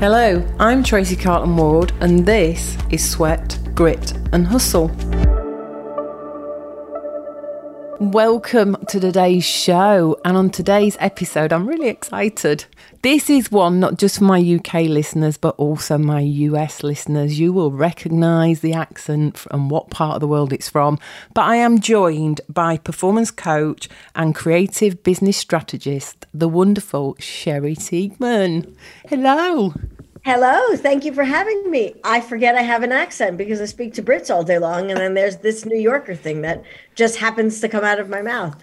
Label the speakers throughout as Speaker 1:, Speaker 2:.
Speaker 1: Hello, I'm Tracy Carlton Ward, and this is Sweat, Grit, and Hustle. Welcome to today's show. And on today's episode, I'm really excited. This is one not just for my UK listeners, but also my US listeners. You will recognize the accent and what part of the world it's from. But I am joined by performance coach and creative business strategist, the wonderful Shari Teigman. Hello.
Speaker 2: Hello, thank you for having me. I forget I have an accent because I speak to Brits all day long, and then there's this New Yorker thing that just happens to come out of my mouth.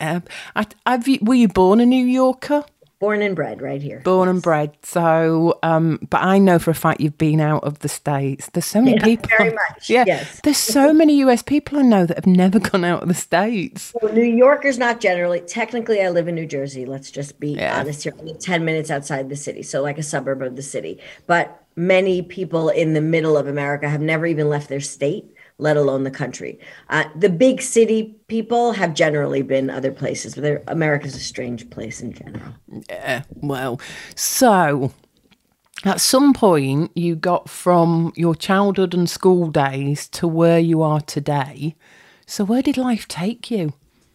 Speaker 1: uh, I, you, were you born a New Yorker?
Speaker 2: Born and bred right here.
Speaker 1: Born yes. and bred. So, um, but I know for a fact you've been out of the States. There's so many
Speaker 2: yeah,
Speaker 1: people.
Speaker 2: Very much. Yeah. Yes.
Speaker 1: There's so many US people I know that have never gone out of the States.
Speaker 2: Well, New Yorkers, not generally. Technically, I live in New Jersey. Let's just be yeah. honest here. 10 minutes outside the city. So, like a suburb of the city. But many people in the middle of America have never even left their state let alone the country. Uh, the big city people have generally been other places, but America's a strange place in general.
Speaker 1: Yeah, well, so at some point you got from your childhood and school days to where you are today. So, where did life take you?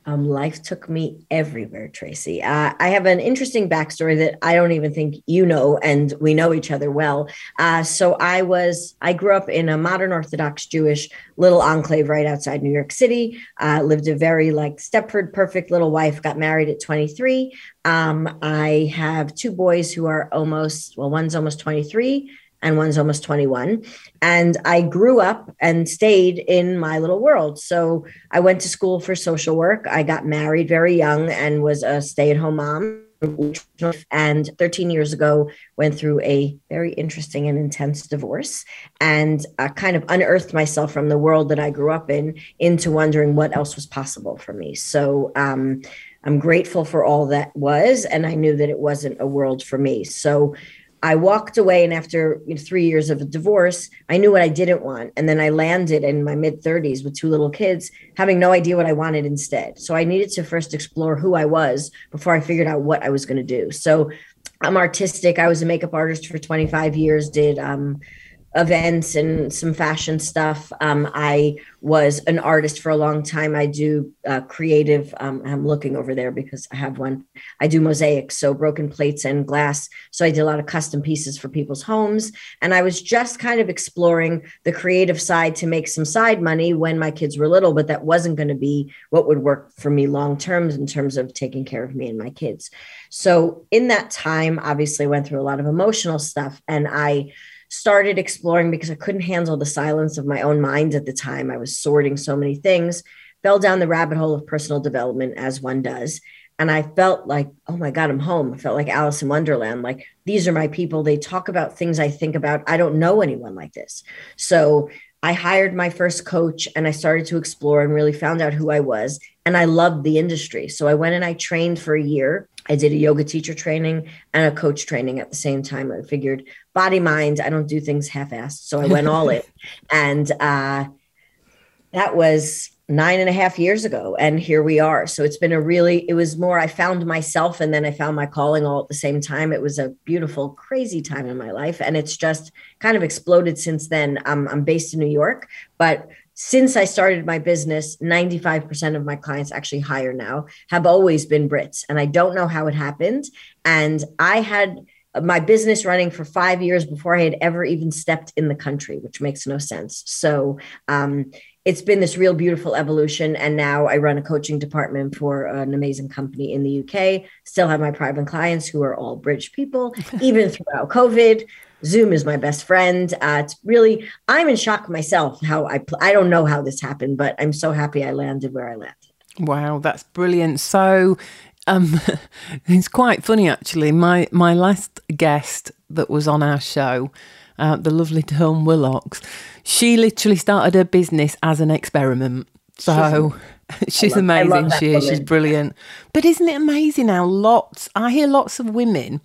Speaker 2: Um, life took me everywhere, Tracy. Uh, I have an interesting backstory that I don't even think you know, and we know each other well. Uh, so I was, I grew up in a modern Orthodox Jewish little enclave right outside New York City. Uh, lived a very like Stepford perfect little wife. Got married at 23. Um, I have two boys who are almost, well, one's almost 23 and one's almost 21. And I grew up and stayed in my little world. So I went to school for social work. I got married very young and was a stay at home mom. And 13 years ago, went through a very interesting and intense divorce and uh, kind of unearthed myself from the world that I grew up in into wondering what else was possible for me. So, um, I'm grateful for all that was, and I knew that it wasn't a world for me. So I walked away, and after you know, three years of a divorce, I knew what I didn't want. And then I landed in my mid 30s with two little kids, having no idea what I wanted instead. So I needed to first explore who I was before I figured out what I was going to do. So I'm artistic. I was a makeup artist for 25 years, did um, events and some fashion stuff. Um, I was an artist for a long time. I do uh, creative. Um, I'm looking over there because I have one. I do mosaics, so broken plates and glass. So I did a lot of custom pieces for people's homes. And I was just kind of exploring the creative side to make some side money when my kids were little, but that wasn't going to be what would work for me long term in terms of taking care of me and my kids. So in that time, obviously, went through a lot of emotional stuff, and I started exploring because I couldn't handle the silence of my own mind at the time. I was sorting so many things, fell down the rabbit hole of personal development as one does. And I felt like, oh my God, I'm home. I felt like Alice in Wonderland. Like, these are my people. They talk about things I think about. I don't know anyone like this. So I hired my first coach and I started to explore and really found out who I was. And I loved the industry. So I went and I trained for a year I did a yoga teacher training and a coach training at the same time. I figured body, mind, I don't do things half assed. So I went all in. And uh, that was nine and a half years ago. And here we are. So it's been a really, it was more, I found myself and then I found my calling all at the same time. It was a beautiful, crazy time in my life. And it's just kind of exploded since then. I'm, I'm based in New York, but since I started my business, 95% of my clients actually hire now have always been Brits. And I don't know how it happened. And I had my business running for five years before I had ever even stepped in the country, which makes no sense. So um, it's been this real beautiful evolution. And now I run a coaching department for an amazing company in the UK. Still have my private clients who are all British people, even throughout COVID. Zoom is my best friend. Uh, it's really, I'm in shock myself how I, pl- I don't know how this happened, but I'm so happy I landed where I landed.
Speaker 1: Wow, that's brilliant. So, um, it's quite funny actually. My my last guest that was on our show, uh, the lovely Dawn Willocks, she literally started her business as an experiment. So she's, she's love, amazing. She is. She's brilliant. But isn't it amazing how lots I hear lots of women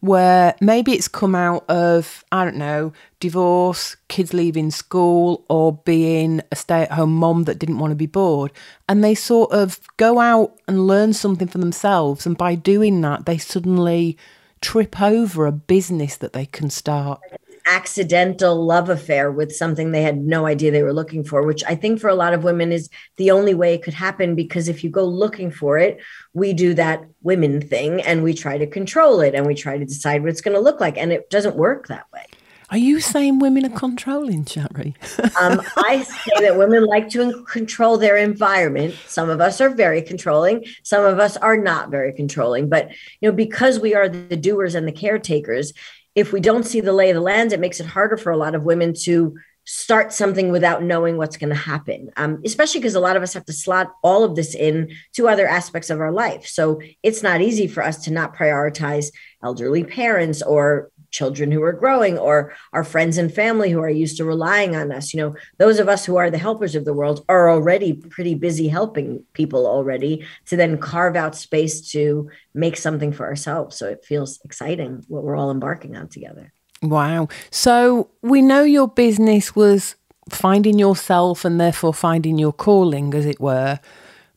Speaker 1: where maybe it's come out of, I don't know, divorce, kids leaving school, or being a stay at home mom that didn't want to be bored. And they sort of go out and learn something for themselves. And by doing that, they suddenly trip over a business that they can start?
Speaker 2: Accidental love affair with something they had no idea they were looking for, which I think for a lot of women is the only way it could happen. Because if you go looking for it, we do that women thing and we try to control it and we try to decide what it's going to look like. And it doesn't work that way.
Speaker 1: Are you saying women are controlling, Shari?
Speaker 2: um, I say that women like to control their environment. Some of us are very controlling. Some of us are not very controlling. But you know, because we are the doers and the caretakers, if we don't see the lay of the land, it makes it harder for a lot of women to start something without knowing what's going to happen um, especially because a lot of us have to slot all of this in to other aspects of our life. So it's not easy for us to not prioritize elderly parents or children who are growing or our friends and family who are used to relying on us. You know those of us who are the helpers of the world are already pretty busy helping people already to then carve out space to make something for ourselves. So it feels exciting what we're all embarking on together.
Speaker 1: Wow. So we know your business was finding yourself and therefore finding your calling as it were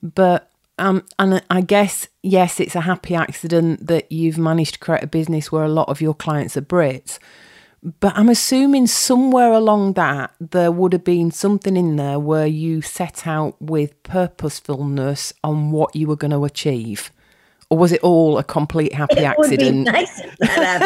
Speaker 1: but um, and I guess, yes, it's a happy accident that you've managed to create a business where a lot of your clients are Brits. But I'm assuming somewhere along that, there would have been something in there where you set out with purposefulness on what you were going to achieve or was it all a complete happy
Speaker 2: it
Speaker 1: accident?
Speaker 2: Would be nice if that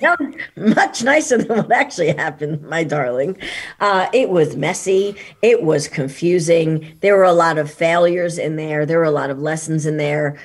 Speaker 2: happened. much nicer than what actually happened, my darling. Uh, it was messy. It was confusing. There were a lot of failures in there. There were a lot of lessons in there.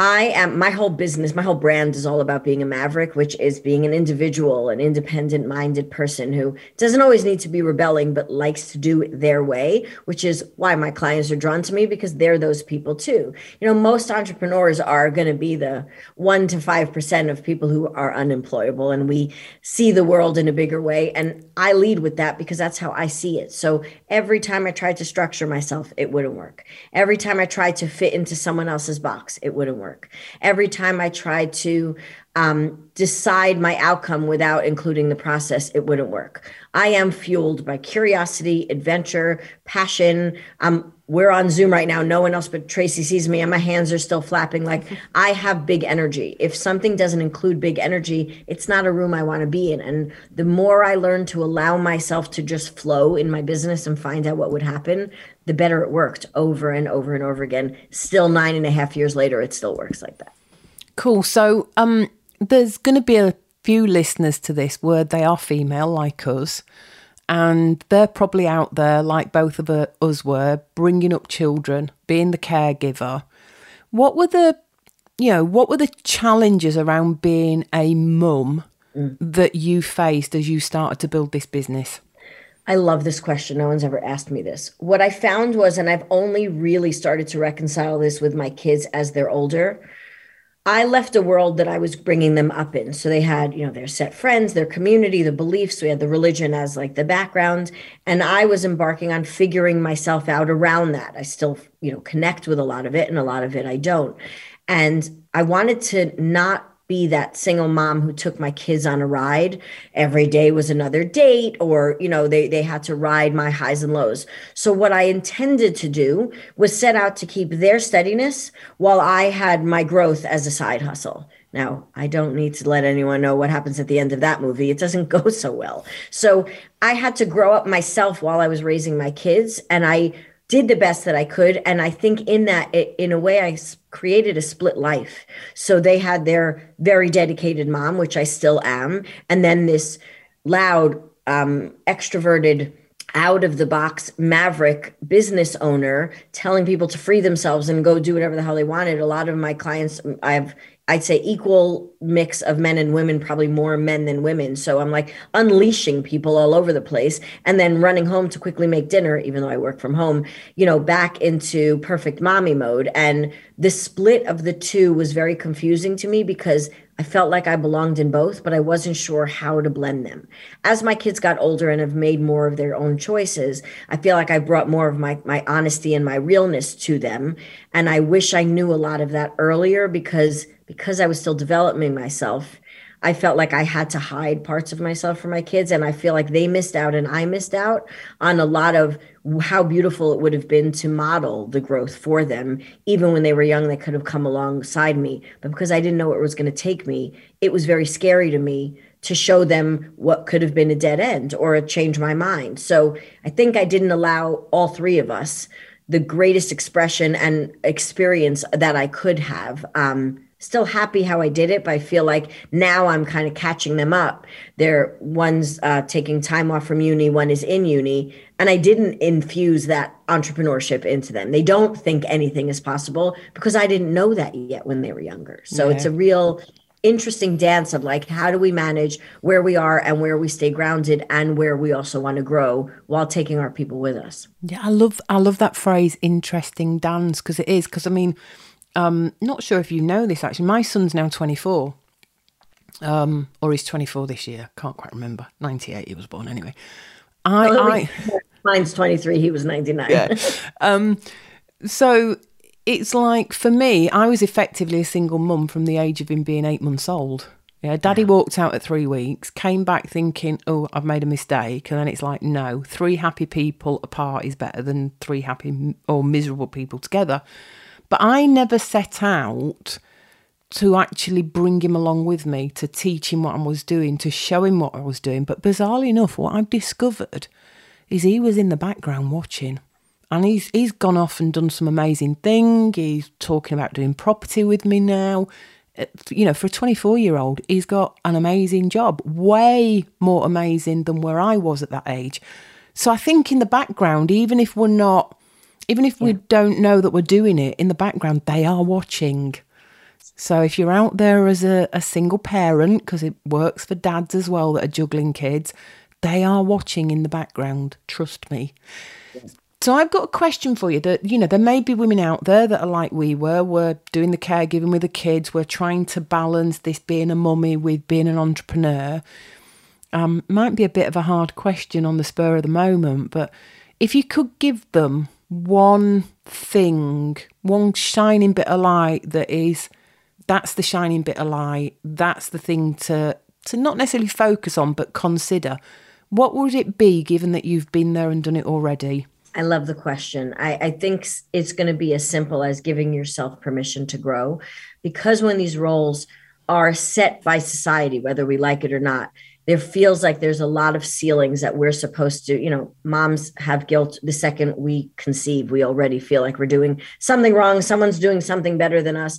Speaker 2: I am my whole business, my whole brand is all about being a maverick, which is being an individual, an independent minded person who doesn't always need to be rebelling, but likes to do it their way, which is why my clients are drawn to me because they're those people too. You know, most entrepreneurs are going to be the one to 5% of people who are unemployable, and we see the world in a bigger way. And I lead with that because that's how I see it. So every time I tried to structure myself, it wouldn't work. Every time I tried to fit into someone else's box, it wouldn't work. Every time I tried to um, decide my outcome without including the process, it wouldn't work. I am fueled by curiosity, adventure, passion. Um, we're on Zoom right now. No one else but Tracy sees me, and my hands are still flapping. Like I have big energy. If something doesn't include big energy, it's not a room I want to be in. And the more I learn to allow myself to just flow in my business and find out what would happen, the better it worked over and over and over again. Still nine and a half years later, it still works like that.
Speaker 1: Cool. So um, there's going to be a few listeners to this where they are female like us. And they're probably out there, like both of us were, bringing up children, being the caregiver. What were the, you know, what were the challenges around being a mum mm. that you faced as you started to build this business?
Speaker 2: I love this question. No one's ever asked me this. What I found was, and I've only really started to reconcile this with my kids as they're older. I left a world that I was bringing them up in. So they had, you know, their set friends, their community, the beliefs. We had the religion as like the background. And I was embarking on figuring myself out around that. I still, you know, connect with a lot of it and a lot of it I don't. And I wanted to not be that single mom who took my kids on a ride every day was another date or you know they they had to ride my highs and lows so what i intended to do was set out to keep their steadiness while i had my growth as a side hustle now, I don't need to let anyone know what happens at the end of that movie. It doesn't go so well. So, I had to grow up myself while I was raising my kids. And I did the best that I could. And I think in that, it, in a way, I created a split life. So they had their very dedicated mom, which I still am, and then this loud, um, extroverted, out of the box maverick business owner telling people to free themselves and go do whatever the hell they wanted. A lot of my clients, I have I'd say equal mix of men and women, probably more men than women. So I'm like unleashing people all over the place and then running home to quickly make dinner, even though I work from home, you know, back into perfect mommy mode. And the split of the two was very confusing to me because I felt like I belonged in both, but I wasn't sure how to blend them. As my kids got older and have made more of their own choices, I feel like I brought more of my, my honesty and my realness to them. And I wish I knew a lot of that earlier because because I was still developing myself, I felt like I had to hide parts of myself from my kids. And I feel like they missed out and I missed out on a lot of how beautiful it would have been to model the growth for them. Even when they were young, they could have come alongside me. But because I didn't know where it was going to take me, it was very scary to me to show them what could have been a dead end or a change my mind. So I think I didn't allow all three of us the greatest expression and experience that I could have. Um, still happy how I did it, but I feel like now I'm kind of catching them up. They're one's uh, taking time off from uni, one is in uni, and I didn't infuse that entrepreneurship into them. They don't think anything is possible because I didn't know that yet when they were younger. So it's a real interesting dance of like how do we manage where we are and where we stay grounded and where we also want to grow while taking our people with us
Speaker 1: yeah i love i love that phrase interesting dance because it is because i mean um, not sure if you know this actually. My son's now 24. Um, or he's 24 this year. Can't quite remember. 98 he was born anyway. I,
Speaker 2: I mine's 23. He was 99.
Speaker 1: yeah. Um, so it's like for me, I was effectively a single mum from the age of him being eight months old. Yeah, daddy walked out at three weeks, came back thinking, oh, I've made a mistake. And then it's like, no, three happy people apart is better than three happy or miserable people together. But I never set out to actually bring him along with me, to teach him what I was doing, to show him what I was doing. But bizarrely enough, what I've discovered is he was in the background watching. And he's he's gone off and done some amazing thing. He's talking about doing property with me now. Uh, you know, for a 24 year old, he's got an amazing job, way more amazing than where I was at that age. So I think in the background, even if we're not even if we don't know that we're doing it in the background, they are watching. So if you're out there as a, a single parent, because it works for dads as well that are juggling kids, they are watching in the background. Trust me. So I've got a question for you that, you know, there may be women out there that are like we were. We're doing the caregiving with the kids. We're trying to balance this being a mummy with being an entrepreneur. Um, might be a bit of a hard question on the spur of the moment, but if you could give them one thing, one shining bit of light that is that's the shining bit of light. That's the thing to to not necessarily focus on, but consider. What would it be given that you've been there and done it already?
Speaker 2: I love the question. I, I think it's going to be as simple as giving yourself permission to grow because when these roles are set by society, whether we like it or not, there feels like there's a lot of ceilings that we're supposed to, you know, moms have guilt the second we conceive. We already feel like we're doing something wrong. Someone's doing something better than us.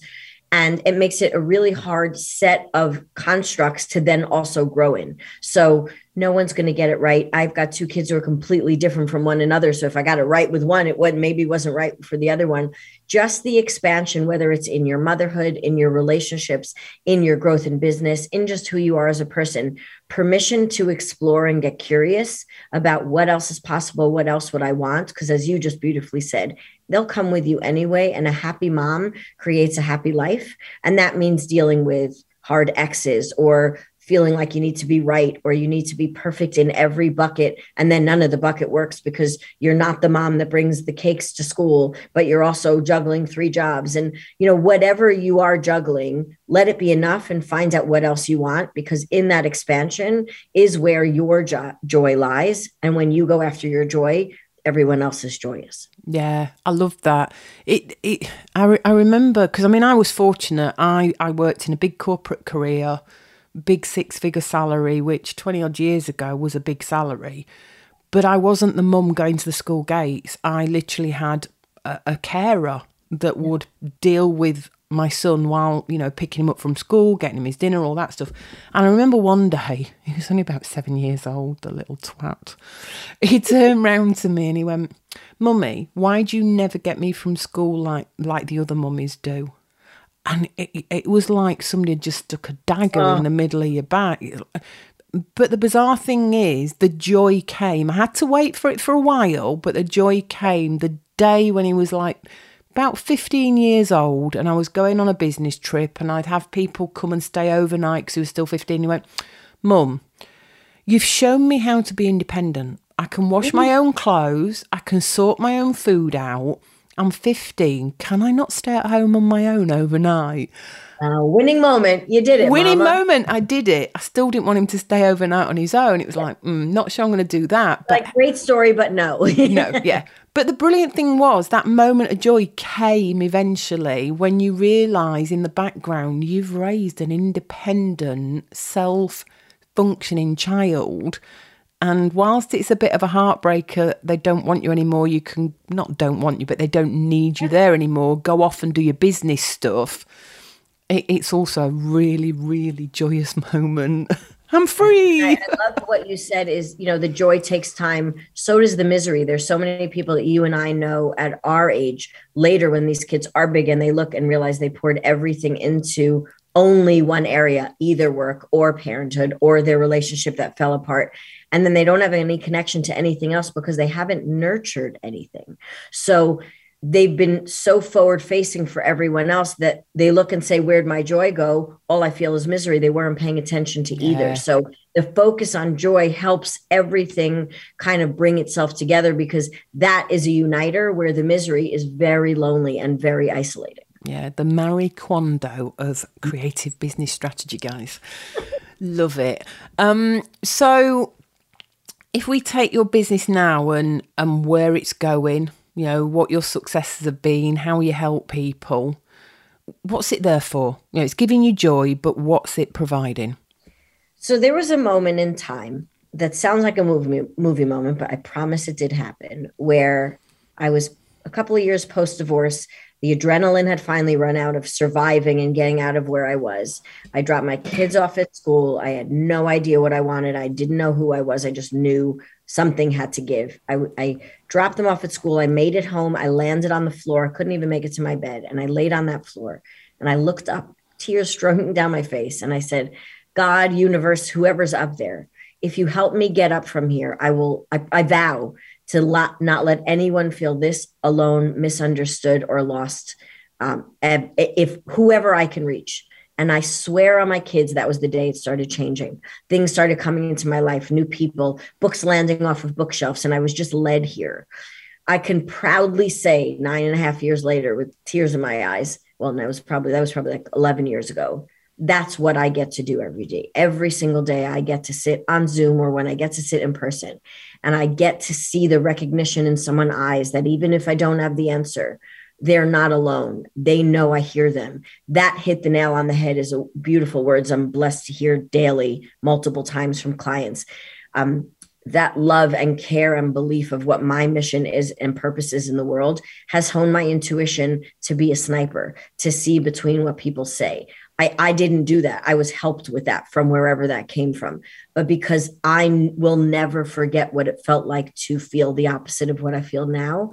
Speaker 2: And it makes it a really hard set of constructs to then also grow in. So no one's going to get it right. I've got two kids who are completely different from one another. So if I got it right with one, it would maybe wasn't right for the other one. Just the expansion, whether it's in your motherhood, in your relationships, in your growth in business, in just who you are as a person, permission to explore and get curious about what else is possible, what else would I want? Because as you just beautifully said, they'll come with you anyway. And a happy mom creates a happy life. And that means dealing with hard X's or feeling like you need to be right or you need to be perfect in every bucket and then none of the bucket works because you're not the mom that brings the cakes to school but you're also juggling three jobs. And you know whatever you are juggling let it be enough and find out what else you want because in that expansion is where your jo- joy lies. And when you go after your joy everyone else is. Joyous
Speaker 1: yeah i love that. It, it i, re- I remember because i mean i was fortunate. I i worked in a big corporate career big six figure salary, which 20 odd years ago was a big salary. But I wasn't the mum going to the school gates. I literally had a, a carer that would deal with my son while, you know, picking him up from school, getting him his dinner, all that stuff. And I remember one day, he was only about seven years old, the little twat. He turned round to me and he went, Mummy, why do you never get me from school like like the other mummies do? And it, it was like somebody had just stuck a dagger oh. in the middle of your back. But the bizarre thing is, the joy came. I had to wait for it for a while, but the joy came the day when he was like about 15 years old and I was going on a business trip and I'd have people come and stay overnight because he was still 15. He went, Mum, you've shown me how to be independent. I can wash my mm-hmm. own clothes, I can sort my own food out, I'm 15. Can I not stay at home on my own overnight?
Speaker 2: Uh, winning moment. You did it.
Speaker 1: Winning
Speaker 2: Mama.
Speaker 1: moment. I did it. I still didn't want him to stay overnight on his own. It was like, mm, not sure I'm going to do that.
Speaker 2: But like, great story, but no.
Speaker 1: no, yeah. But the brilliant thing was that moment of joy came eventually when you realise in the background you've raised an independent, self functioning child. And whilst it's a bit of a heartbreaker, they don't want you anymore. You can not don't want you, but they don't need you there anymore. Go off and do your business stuff it, it's also a really, really joyous moment. I'm free.
Speaker 2: I, I love what you said is, you know, the joy takes time. So does the misery. There's so many people that you and I know at our age later when these kids are big and they look and realize they poured everything into only one area, either work or parenthood or their relationship that fell apart. And then they don't have any connection to anything else because they haven't nurtured anything. So they've been so forward facing for everyone else that they look and say where'd my joy go all i feel is misery they weren't paying attention to yeah. either so the focus on joy helps everything kind of bring itself together because that is a uniter where the misery is very lonely and very isolating
Speaker 1: yeah the marie kondo of creative business strategy guys love it um so if we take your business now and and where it's going you know, what your successes have been, how you help people. What's it there for? You know, it's giving you joy, but what's it providing?
Speaker 2: So there was a moment in time that sounds like a movie movie moment, but I promise it did happen where I was a couple of years post divorce. The adrenaline had finally run out of surviving and getting out of where I was. I dropped my kids off at school. I had no idea what I wanted. I didn't know who I was. I just knew something had to give. I, I dropped them off at school. I made it home. I landed on the floor. I couldn't even make it to my bed. And I laid on that floor and I looked up, tears streaming down my face. And I said, God, universe, whoever's up there, if you help me get up from here, I will, I, I vow to not, not let anyone feel this alone, misunderstood, or lost. Um, if whoever I can reach, and I swear on my kids, that was the day it started changing. Things started coming into my life, new people, books landing off of bookshelves, and I was just led here. I can proudly say nine and a half years later with tears in my eyes. Well, that was probably that was probably like 11 years ago. That's what I get to do every day. Every single day I get to sit on Zoom or when I get to sit in person and I get to see the recognition in someone's eyes that even if I don't have the answer, they're not alone. They know I hear them. That hit the nail on the head is a beautiful words I'm blessed to hear daily, multiple times from clients. Um, that love and care and belief of what my mission is and purpose is in the world has honed my intuition to be a sniper, to see between what people say. I, I didn't do that. I was helped with that from wherever that came from. But because I will never forget what it felt like to feel the opposite of what I feel now,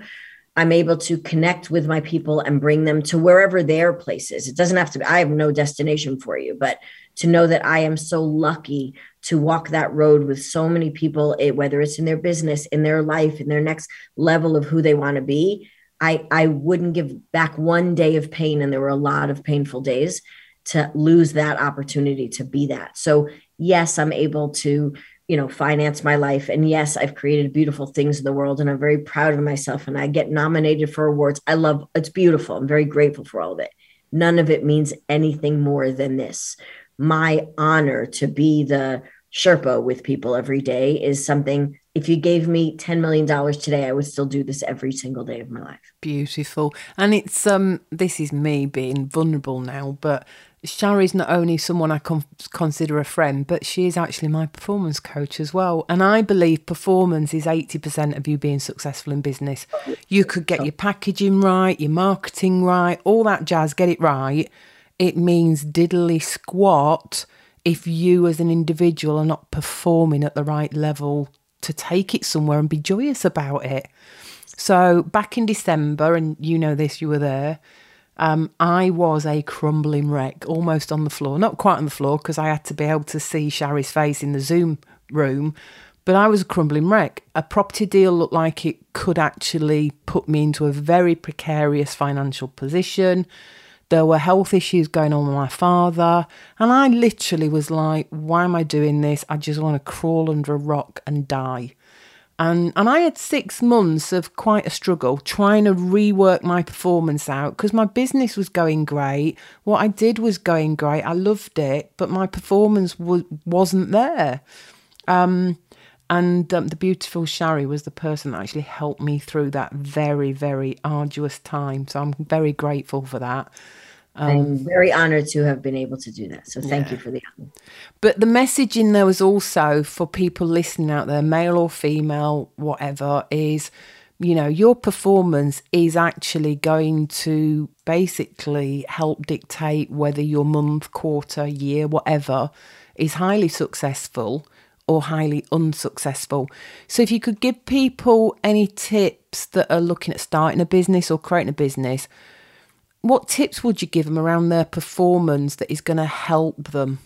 Speaker 2: I'm able to connect with my people and bring them to wherever their place is. It doesn't have to be, I have no destination for you, but to know that I am so lucky to walk that road with so many people, whether it's in their business, in their life, in their next level of who they want to be. I, I wouldn't give back one day of pain, and there were a lot of painful days to lose that opportunity to be that. So, yes, I'm able to you know finance my life. And yes i've created beautiful things in the world and i'm very proud of myself and i get nominated for awards. I love it's beautiful. I'm very grateful for all of it. None of it means anything more than this. My honor to be the sherpa with people every day is something if you gave me 10 million dollars today i would still do this every single day of my life.
Speaker 1: Beautiful. And it's um this is me being vulnerable now but Shari's not only someone I con- consider a friend, but she is actually my performance coach as well. And I believe performance is 80% of you being successful in business. You could get your packaging right, your marketing right, all that jazz, get it right. It means diddly squat if you as an individual are not performing at the right level to take it somewhere and be joyous about it. So back in December, and you know this, you were there um, I was a crumbling wreck, almost on the floor. Not quite on the floor because I had to be able to see Shari's face in the Zoom room, but I was a crumbling wreck. A property deal looked like it could actually put me into a very precarious financial position. There were health issues going on with my father, and I literally was like, Why am I doing this? I just want to crawl under a rock and die. And, and I had six months of quite a struggle trying to rework my performance out because my business was going great. What I did was going great. I loved it, but my performance was, wasn't there. Um, and um, the beautiful Shari was the person that actually helped me through that very, very arduous time. So I'm very grateful for that.
Speaker 2: Um, I'm very honored to have been able to do that. So thank yeah. you for the honor.
Speaker 1: But the message in there was also for people listening out there, male or female, whatever, is you know, your performance is actually going to basically help dictate whether your month, quarter, year, whatever is highly successful or highly unsuccessful. So, if you could give people any tips that are looking at starting a business or creating a business, what tips would you give them around their performance that is going to help them?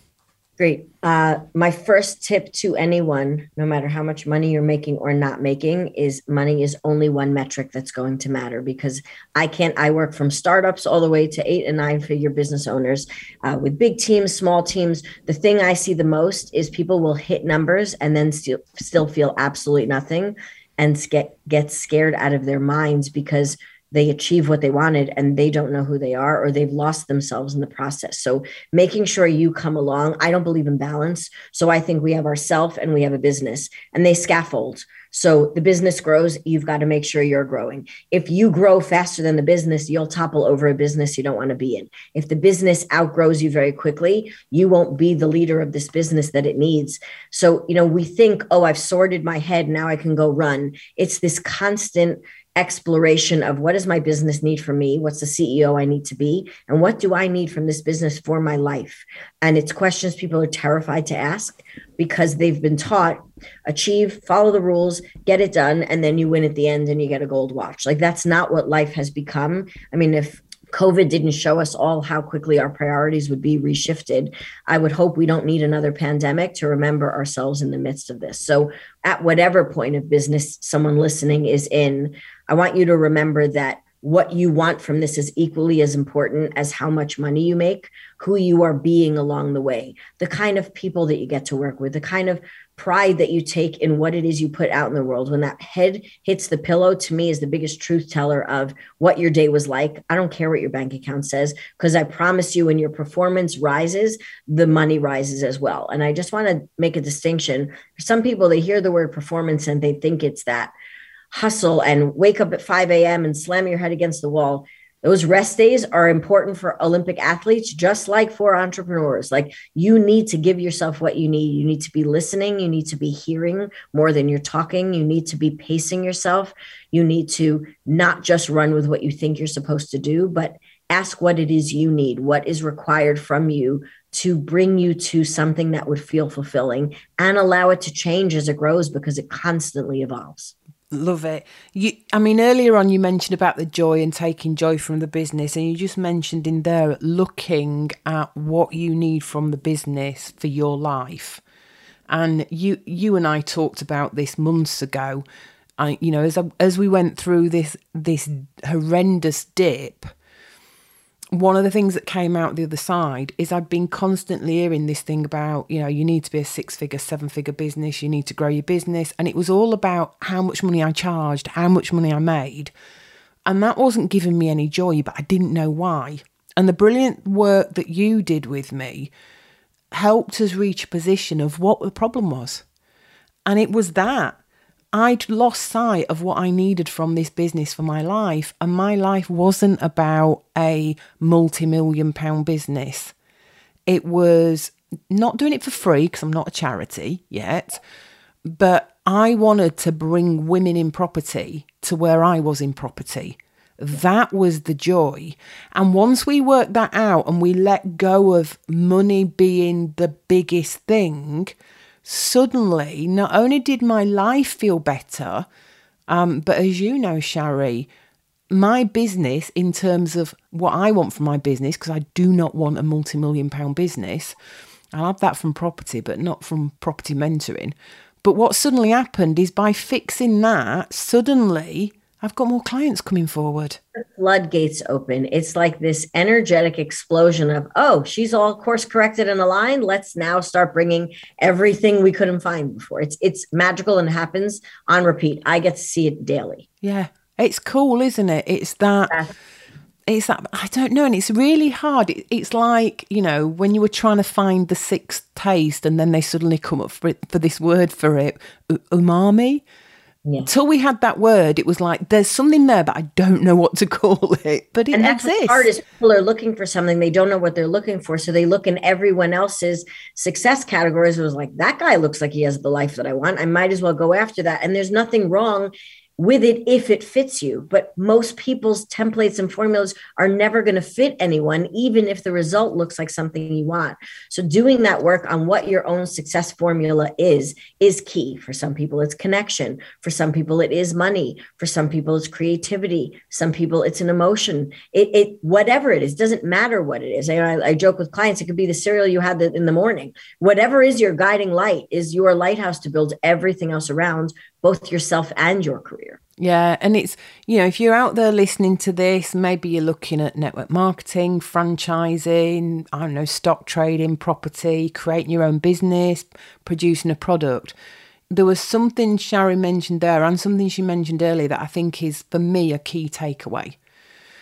Speaker 2: Great. Uh, my first tip to anyone, no matter how much money you're making or not making, is money is only one metric that's going to matter because I can't. I work from startups all the way to eight and nine figure business owners uh, with big teams, small teams. The thing I see the most is people will hit numbers and then still still feel absolutely nothing and get get scared out of their minds because they achieve what they wanted and they don't know who they are or they've lost themselves in the process. So making sure you come along. I don't believe in balance. So I think we have ourself and we have a business and they scaffold. So the business grows, you've got to make sure you're growing. If you grow faster than the business, you'll topple over a business you don't want to be in. If the business outgrows you very quickly, you won't be the leader of this business that it needs. So, you know, we think, oh, I've sorted my head, now I can go run. It's this constant exploration of what does my business need from me what's the ceo i need to be and what do i need from this business for my life and it's questions people are terrified to ask because they've been taught achieve follow the rules get it done and then you win at the end and you get a gold watch like that's not what life has become i mean if COVID didn't show us all how quickly our priorities would be reshifted. I would hope we don't need another pandemic to remember ourselves in the midst of this. So, at whatever point of business someone listening is in, I want you to remember that what you want from this is equally as important as how much money you make, who you are being along the way, the kind of people that you get to work with, the kind of pride that you take in what it is you put out in the world. When that head hits the pillow, to me, is the biggest truth teller of what your day was like. I don't care what your bank account says, because I promise you, when your performance rises, the money rises as well. And I just want to make a distinction. For some people, they hear the word performance and they think it's that hustle and wake up at 5 a.m. and slam your head against the wall. Those rest days are important for Olympic athletes, just like for entrepreneurs. Like you need to give yourself what you need. You need to be listening. You need to be hearing more than you're talking. You need to be pacing yourself. You need to not just run with what you think you're supposed to do, but ask what it is you need, what is required from you to bring you to something that would feel fulfilling and allow it to change as it grows because it constantly evolves.
Speaker 1: Love it. You, I mean, earlier on you mentioned about the joy and taking joy from the business, and you just mentioned in there looking at what you need from the business for your life. And you, you and I talked about this months ago. I, you know, as I, as we went through this this horrendous dip, one of the things that came out the other side is I've been constantly hearing this thing about, you know, you need to be a six figure, seven figure business, you need to grow your business. And it was all about how much money I charged, how much money I made. And that wasn't giving me any joy, but I didn't know why. And the brilliant work that you did with me helped us reach a position of what the problem was. And it was that I'd lost sight of what I needed from this business for my life. And my life wasn't about a multi million pound business. It was not doing it for free because I'm not a charity yet, but I wanted to bring women in property to where I was in property. That was the joy. And once we worked that out and we let go of money being the biggest thing, suddenly, not only did my life feel better, um, but as you know, Shari, my business, in terms of what I want from my business, because I do not want a multi million pound business, I'll have that from property, but not from property mentoring. But what suddenly happened is by fixing that, suddenly I've got more clients coming forward.
Speaker 2: The floodgates open. It's like this energetic explosion of, oh, she's all course corrected and aligned. Let's now start bringing everything we couldn't find before. It's it's magical and happens on repeat. I get to see it daily.
Speaker 1: Yeah, it's cool, isn't it? It's that. Yeah. It's that I don't know, and it's really hard. It, it's like you know when you were trying to find the sixth taste, and then they suddenly come up for it, for this word for it, umami yeah. Until we had that word, it was like there's something there, but I don't know what to call it. But it and that's exists.
Speaker 2: Hard is people are looking for something they don't know what they're looking for, so they look in everyone else's success categories. It was like that guy looks like he has the life that I want. I might as well go after that. And there's nothing wrong with it if it fits you. But most people's templates and formulas are never going to fit anyone, even if the result looks like something you want. So, doing that work on what your own success formula is, is key. For some people, it's connection. For some people, it is money. For some people, it's creativity. Some people, it's an emotion. It, it whatever it is, doesn't matter what it is. I, I joke with clients, it could be the cereal you had in the morning. Whatever is your guiding light is your lighthouse to build everything else around both yourself and your career.
Speaker 1: Yeah. And it's, you know, if you're out there listening to this, maybe you're looking at network marketing, franchising, I don't know, stock trading, property, creating your own business, producing a product. There was something Shari mentioned there and something she mentioned earlier that I think is, for me, a key takeaway.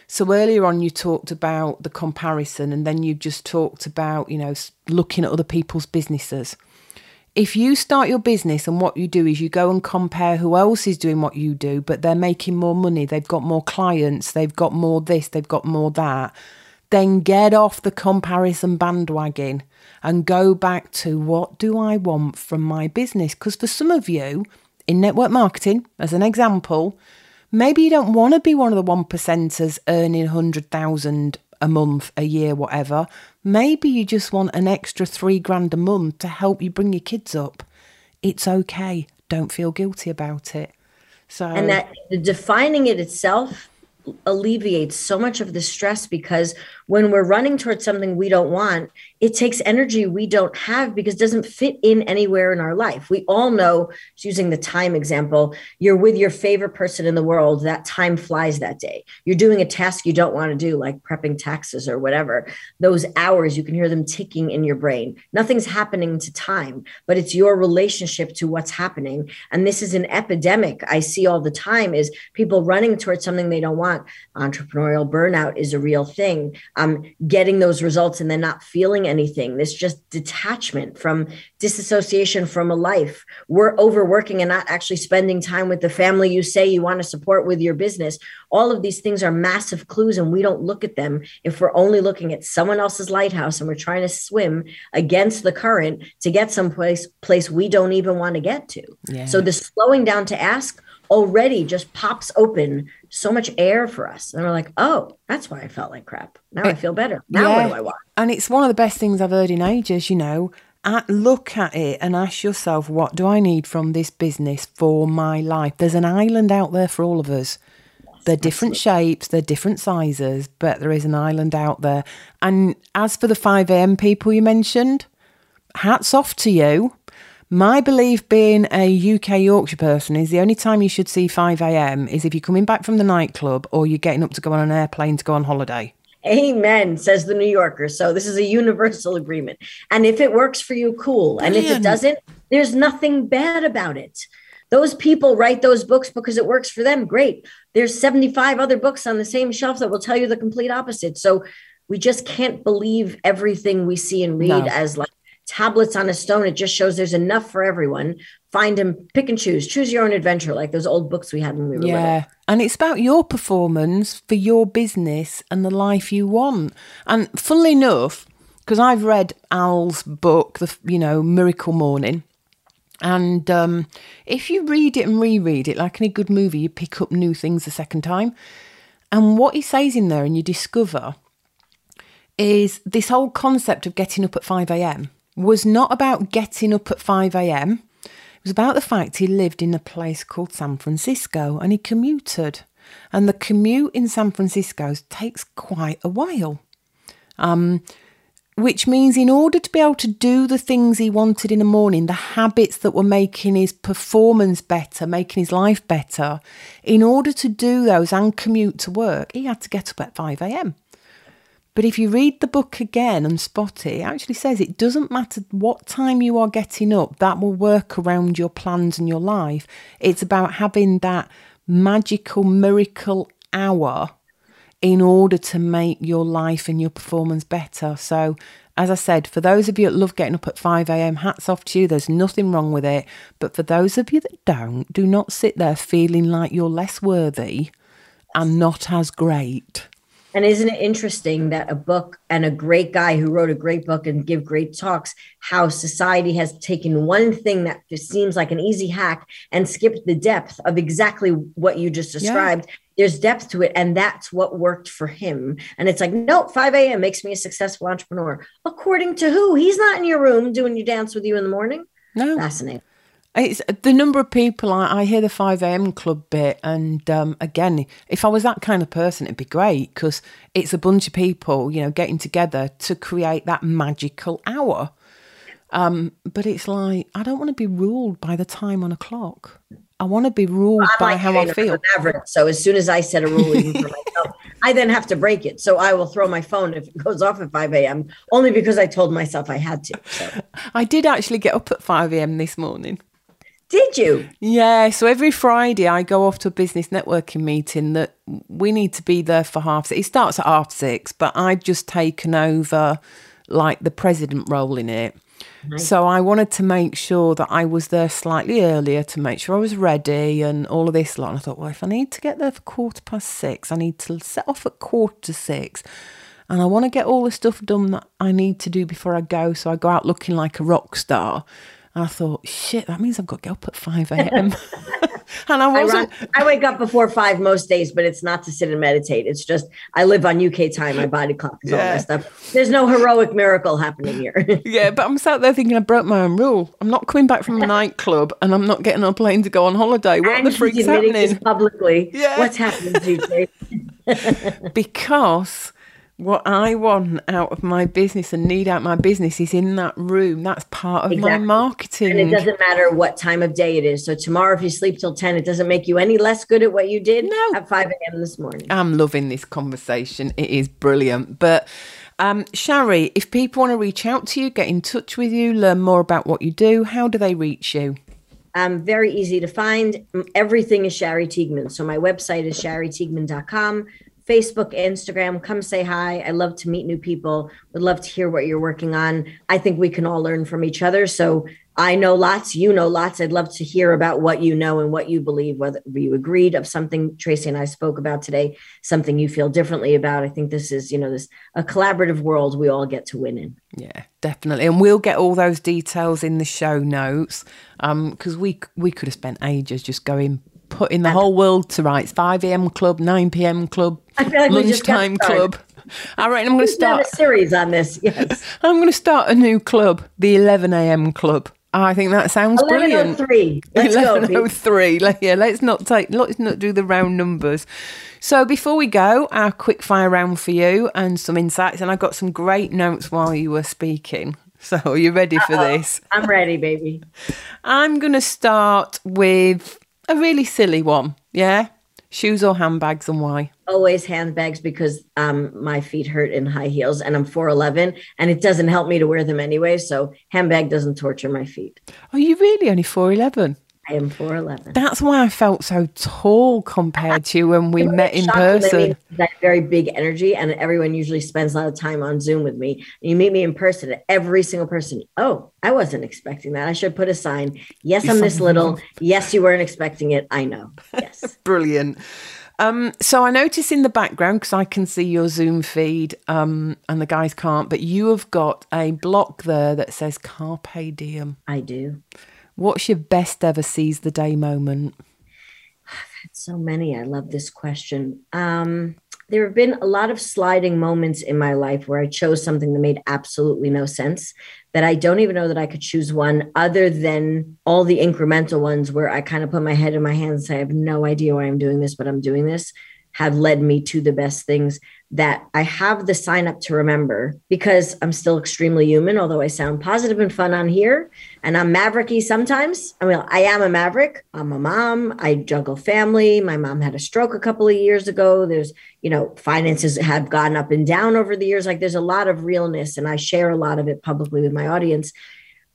Speaker 1: So earlier on, you talked about the comparison, and then you just talked about, you know, looking at other people's businesses if you start your business and what you do is you go and compare who else is doing what you do, but they're making more money, they've got more clients, they've got more this, they've got more that, then get off the comparison bandwagon and go back to what do I want from my business? Because for some of you in network marketing, as an example, maybe you don't want to be one of the one percenters earning 100,000 a month, a year, whatever. Maybe you just want an extra three grand a month to help you bring your kids up. It's okay. Don't feel guilty about it. So
Speaker 2: and that defining it itself alleviates so much of the stress because when we're running towards something we don't want, it takes energy we don't have because it doesn't fit in anywhere in our life. We all know, using the time example, you're with your favorite person in the world, that time flies that day. You're doing a task you don't want to do, like prepping taxes or whatever. Those hours, you can hear them ticking in your brain. Nothing's happening to time, but it's your relationship to what's happening. And this is an epidemic I see all the time is people running towards something they don't want. Entrepreneurial burnout is a real thing. Um, getting those results and then not feeling anything, this just detachment from disassociation from a life. We're overworking and not actually spending time with the family you say you want to support with your business. All of these things are massive clues, and we don't look at them if we're only looking at someone else's lighthouse and we're trying to swim against the current to get someplace place we don't even want to get to. Yeah. So the slowing down to ask already just pops open so much air for us. And we're like, oh, that's why I felt like crap. Now I eh, feel better. Now yeah. what do I want?
Speaker 1: And it's one of the best things I've heard in ages, you know. At, look at it and ask yourself, what do I need from this business for my life? There's an island out there for all of us. Yes, they're different absolutely. shapes, they're different sizes, but there is an island out there. And as for the 5 a.m. people you mentioned, hats off to you my belief being a UK Yorkshire person is the only time you should see 5am is if you're coming back from the nightclub or you're getting up to go on an airplane to go on holiday.
Speaker 2: Amen, says the New Yorker. So this is a universal agreement. And if it works for you, cool. And if it doesn't, there's nothing bad about it. Those people write those books because it works for them. Great. There's 75 other books on the same shelf that will tell you the complete opposite. So we just can't believe everything we see and read no. as like tablets on a stone. It just shows there's enough for everyone. Find them, pick and choose, choose your own adventure, like those old books we had when we were yeah. Little.
Speaker 1: And it's about your performance for your business and the life you want. And funnily enough, because I've read Al's book, the you know Miracle Morning, and um, if you read it and reread it, like any good movie, you pick up new things the second time. And what he says in there, and you discover, is this whole concept of getting up at five a.m was not about getting up at 5 a.m. It was about the fact he lived in a place called San Francisco and he commuted. And the commute in San Francisco takes quite a while. Um, which means in order to be able to do the things he wanted in the morning, the habits that were making his performance better, making his life better, in order to do those and commute to work, he had to get up at 5 a.m. But if you read the book again and spot it, it actually says it doesn't matter what time you are getting up, that will work around your plans and your life. It's about having that magical miracle hour in order to make your life and your performance better. So, as I said, for those of you that love getting up at 5 a.m., hats off to you. There's nothing wrong with it. But for those of you that don't, do not sit there feeling like you're less worthy and not as great.
Speaker 2: And isn't it interesting that a book and a great guy who wrote a great book and give great talks, how society has taken one thing that just seems like an easy hack and skipped the depth of exactly what you just described. Yeah. There's depth to it, and that's what worked for him. And it's like, no, 5 a.m. makes me a successful entrepreneur. According to who? He's not in your room doing your dance with you in the morning.
Speaker 1: No.
Speaker 2: Fascinating.
Speaker 1: It's the number of people I, I hear the 5 a.m. club bit. And um, again, if I was that kind of person, it'd be great because it's a bunch of people, you know, getting together to create that magical hour. Um, but it's like, I don't want to be ruled by the time on a clock. I want to be ruled well, by how I feel.
Speaker 2: Average, so as soon as I set a rule for myself, I then have to break it. So I will throw my phone if it goes off at 5 a.m. only because I told myself I had to. So.
Speaker 1: I did actually get up at 5 a.m. this morning.
Speaker 2: Did you?
Speaker 1: Yeah. So every Friday I go off to a business networking meeting that we need to be there for half six. It starts at half six, but I've just taken over like the president role in it. Nice. So I wanted to make sure that I was there slightly earlier to make sure I was ready and all of this lot. And I thought, well, if I need to get there for quarter past six, I need to set off at quarter to six. And I want to get all the stuff done that I need to do before I go. So I go out looking like a rock star. I thought, shit, that means I've got to get up at 5 a.m. and I wasn't.
Speaker 2: I, run, I, wake up before five most days, but it's not to sit and meditate. It's just I live on UK time. My body clock is yeah. all messed up. There's no heroic miracle happening here.
Speaker 1: yeah, but I'm sat there thinking I broke my own rule. I'm not coming back from a nightclub and I'm not getting on a plane to go on holiday. What and the freak's happening?
Speaker 2: publicly. Yeah. What's happening to you?
Speaker 1: because what I want out of my business and need out my business is in that room. That's part of exactly. my marketing.
Speaker 2: And it doesn't matter what time of day it is. So tomorrow, if you sleep till 10, it doesn't make you any less good at what you did no. at 5 a.m. this morning.
Speaker 1: I'm loving this conversation. It is brilliant. But um, Shari, if people want to reach out to you, get in touch with you, learn more about what you do, how do they reach you?
Speaker 2: Um, very easy to find. Everything is Shari Teigman. So my website is shariteigman.com. Facebook, Instagram, come say hi. I love to meet new people. Would love to hear what you're working on. I think we can all learn from each other. So I know lots, you know lots. I'd love to hear about what you know and what you believe, whether you agreed of something Tracy and I spoke about today, something you feel differently about. I think this is, you know, this a collaborative world we all get to win in.
Speaker 1: Yeah, definitely. And we'll get all those details in the show notes. Um, because we we could have spent ages just going putting the whole world to rights. 5 a.m. club, 9 p.m. club, like lunchtime club. All right, I'm going to start
Speaker 2: a series on this. Yes,
Speaker 1: I'm going to start a new club, the 11 a.m. club. Ah, I think that sounds brilliant.
Speaker 2: 1103. Let's 1103.
Speaker 1: Go, oh yeah, let's not take let's not do the round numbers. So before we go, our quick fire round for you and some insights. And I got some great notes while you were speaking. So are you ready for Uh-oh. this?
Speaker 2: I'm ready, baby.
Speaker 1: I'm going to start with a really silly one. Yeah. Shoes or handbags and why?
Speaker 2: Always handbags because um, my feet hurt in high heels and I'm 4'11 and it doesn't help me to wear them anyway. So handbag doesn't torture my feet.
Speaker 1: Are you really only 4'11?
Speaker 2: I am 4'11.
Speaker 1: That's why I felt so tall compared to when we met in person.
Speaker 2: That very big energy, and everyone usually spends a lot of time on Zoom with me. You meet me in person, every single person, oh, I wasn't expecting that. I should put a sign. Yes, I'm this little. Yes, you weren't expecting it. I know. Yes.
Speaker 1: Brilliant. Um, so I notice in the background because I can see your Zoom feed, um, and the guys can't, but you have got a block there that says Carpe Diem.
Speaker 2: I do.
Speaker 1: What's your best ever seize the day moment?
Speaker 2: So many. I love this question. Um, there have been a lot of sliding moments in my life where I chose something that made absolutely no sense. That I don't even know that I could choose one other than all the incremental ones where I kind of put my head in my hands and say, I have no idea why I'm doing this, but I'm doing this. Have led me to the best things that I have the sign up to remember because I'm still extremely human, although I sound positive and fun on here. And I'm mavericky sometimes. I mean, I am a maverick. I'm a mom. I juggle family. My mom had a stroke a couple of years ago. There's, you know, finances have gone up and down over the years. Like there's a lot of realness, and I share a lot of it publicly with my audience.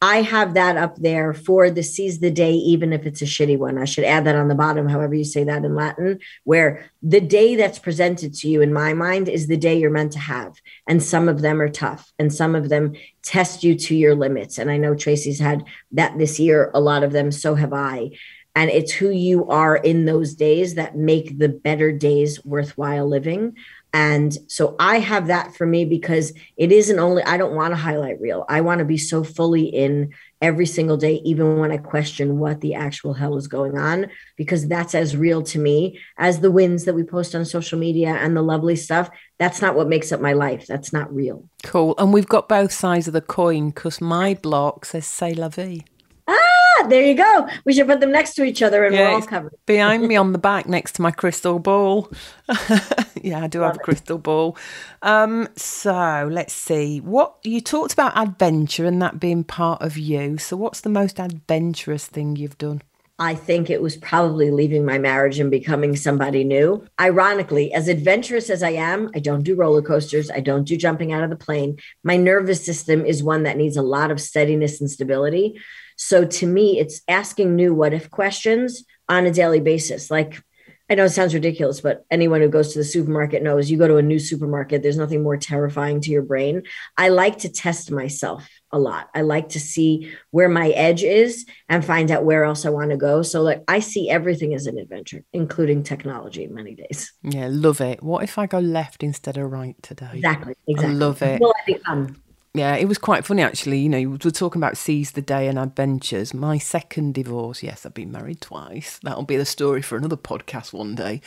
Speaker 2: I have that up there for the seize the day, even if it's a shitty one. I should add that on the bottom, however you say that in Latin, where the day that's presented to you, in my mind, is the day you're meant to have. And some of them are tough and some of them test you to your limits. And I know Tracy's had that this year, a lot of them, so have I. And it's who you are in those days that make the better days worthwhile living. And so I have that for me because it isn't only, I don't want to highlight reel. I want to be so fully in every single day, even when I question what the actual hell is going on, because that's as real to me as the wins that we post on social media and the lovely stuff. That's not what makes up my life. That's not real.
Speaker 1: Cool. And we've got both sides of the coin because my block says say la vie.
Speaker 2: Ah, there you go. We should put them next to each other and yeah, we're all covered.
Speaker 1: behind me on the back next to my crystal ball. yeah, I do Love have a crystal ball. Um, so let's see. What you talked about adventure and that being part of you. So what's the most adventurous thing you've done?
Speaker 2: I think it was probably leaving my marriage and becoming somebody new. Ironically, as adventurous as I am, I don't do roller coasters. I don't do jumping out of the plane. My nervous system is one that needs a lot of steadiness and stability. So to me, it's asking new what if questions on a daily basis. Like, I know it sounds ridiculous, but anyone who goes to the supermarket knows you go to a new supermarket, there's nothing more terrifying to your brain. I like to test myself a lot. I like to see where my edge is and find out where else I want to go. So, like, I see everything as an adventure, including technology many days.
Speaker 1: Yeah, love it. What if I go left instead of right today?
Speaker 2: Exactly. Exactly.
Speaker 1: I love it.
Speaker 2: Well, I think fun.
Speaker 1: Yeah, it was quite funny actually. You know, we were talking about seize the day and adventures. My second divorce, yes, I've been married twice. That'll be the story for another podcast one day.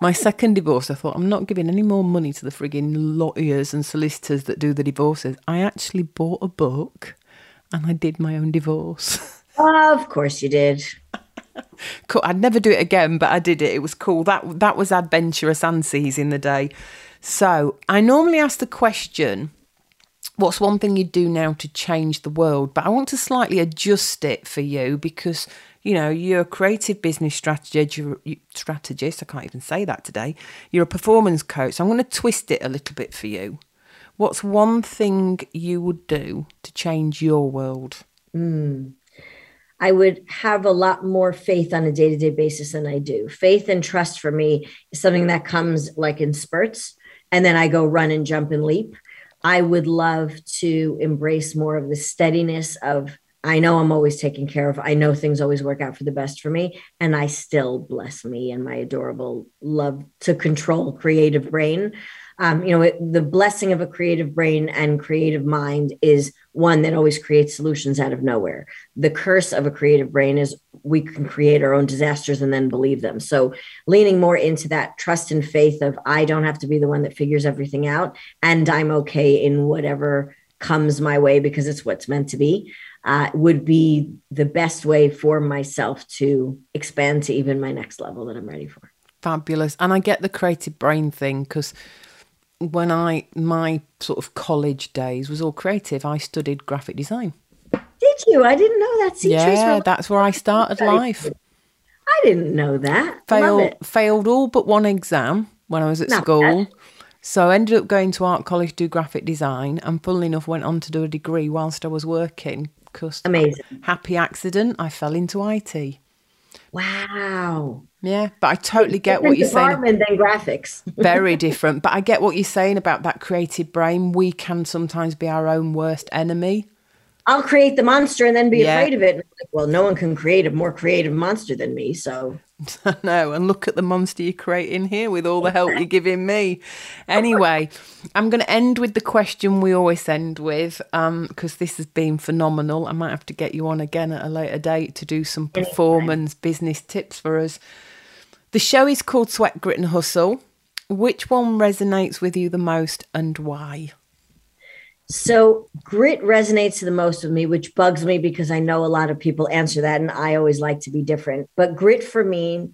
Speaker 1: My second divorce, I thought, I'm not giving any more money to the frigging lawyers and solicitors that do the divorces. I actually bought a book and I did my own divorce.
Speaker 2: of course you did.
Speaker 1: cool. I'd never do it again, but I did it. It was cool. That that was adventurous and seizing the day. So I normally ask the question what's one thing you'd do now to change the world? But I want to slightly adjust it for you because you know you're a creative business strategist. Strategist. I can't even say that today. You're a performance coach. So I'm going to twist it a little bit for you. What's one thing you would do to change your world?
Speaker 2: Mm. I would have a lot more faith on a day to day basis than I do. Faith and trust for me is something that comes like in spurts. And then I go run and jump and leap. I would love to embrace more of the steadiness of I know I'm always taken care of. I know things always work out for the best for me. And I still bless me and my adorable love to control creative brain um, you know, it, the blessing of a creative brain and creative mind is one that always creates solutions out of nowhere. The curse of a creative brain is we can create our own disasters and then believe them. So, leaning more into that trust and faith of I don't have to be the one that figures everything out, and I'm okay in whatever comes my way because it's what's meant to be. Uh, would be the best way for myself to expand to even my next level that I'm ready for.
Speaker 1: Fabulous. And I get the creative brain thing because when I my sort of college days was all creative. I studied graphic design.
Speaker 2: Did you? I didn't know that.
Speaker 1: See, yeah, that's where I started life.
Speaker 2: I didn't know that.
Speaker 1: Failed failed all but one exam when I was at Not school. Bad. So I ended up going to art college to do graphic design, and funnily enough, went on to do a degree whilst I was working. Because
Speaker 2: amazing,
Speaker 1: happy accident, I fell into IT.
Speaker 2: Wow.
Speaker 1: Yeah, but I totally get what you're saying.
Speaker 2: Than graphics.
Speaker 1: Very different. But I get what you're saying about that creative brain. We can sometimes be our own worst enemy.
Speaker 2: I'll create the monster and then be yeah. afraid of it. Like, well, no one can create a more creative monster than me. So
Speaker 1: no. And look at the monster you're creating here with all the help you're giving me. Anyway, I'm going to end with the question we always end with because um, this has been phenomenal. I might have to get you on again at a later date to do some performance business tips for us. The show is called Sweat, Grit and Hustle. Which one resonates with you the most and why?
Speaker 2: So grit resonates the most with me, which bugs me because I know a lot of people answer that and I always like to be different. But grit for me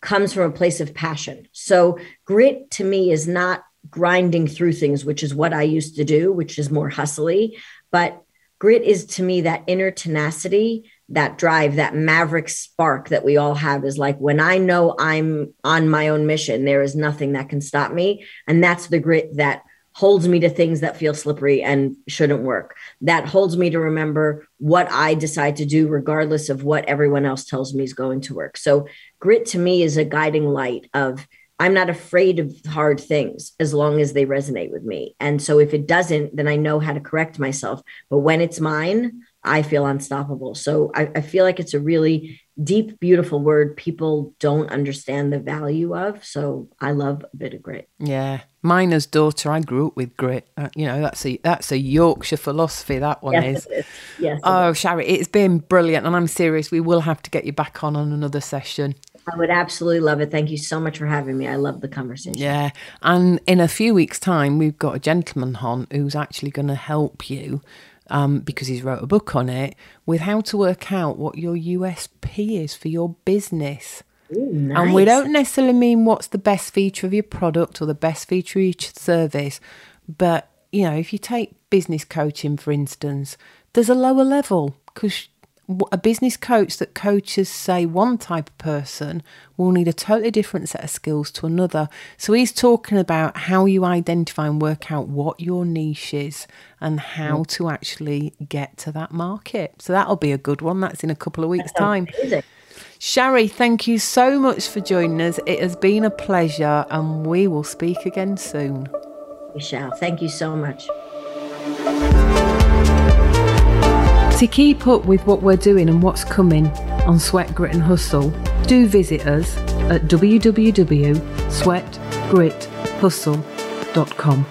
Speaker 2: comes from a place of passion. So grit to me is not grinding through things, which is what I used to do, which is more hustly. But grit is to me that inner tenacity, that drive, that maverick spark that we all have is like when I know I'm on my own mission, there is nothing that can stop me. And that's the grit that holds me to things that feel slippery and shouldn't work. That holds me to remember what I decide to do, regardless of what everyone else tells me is going to work. So, grit to me is a guiding light of I'm not afraid of hard things as long as they resonate with me. And so, if it doesn't, then I know how to correct myself. But when it's mine, I feel unstoppable. So I, I, feel like it's a really deep, beautiful word people don't understand the value of. So I love a bit of grit.
Speaker 1: Yeah. Miner's daughter, I grew up with grit. Uh, you know, that's a that's a Yorkshire philosophy, that one
Speaker 2: yes,
Speaker 1: is.
Speaker 2: Yes.
Speaker 1: Oh, Shari, it's been brilliant. And I'm serious, we will have to get you back on on another session.
Speaker 2: I would absolutely love it. Thank you so much for having me. I love the conversation.
Speaker 1: Yeah. And in a few weeks' time, we've got a gentleman on who's actually going to help you um, because he's wrote a book on it with how to work out what your USP is for your business.
Speaker 2: Ooh, nice.
Speaker 1: And we don't necessarily mean what's the best feature of your product or the best feature of each service, but you know, if you take business coaching, for instance, there's a lower level because a business coach that coaches, say, one type of person will need a totally different set of skills to another. So he's talking about how you identify and work out what your niche is and how mm. to actually get to that market. So that'll be a good one. That's in a couple of weeks' time.
Speaker 2: Amazing.
Speaker 1: Shari, thank you so much for joining us. It has been a pleasure, and we will speak again soon.
Speaker 2: We shall. Thank you so much.
Speaker 1: To keep up with what we're doing and what's coming on Sweat, Grit and Hustle, do visit us at www.sweatgrithustle.com.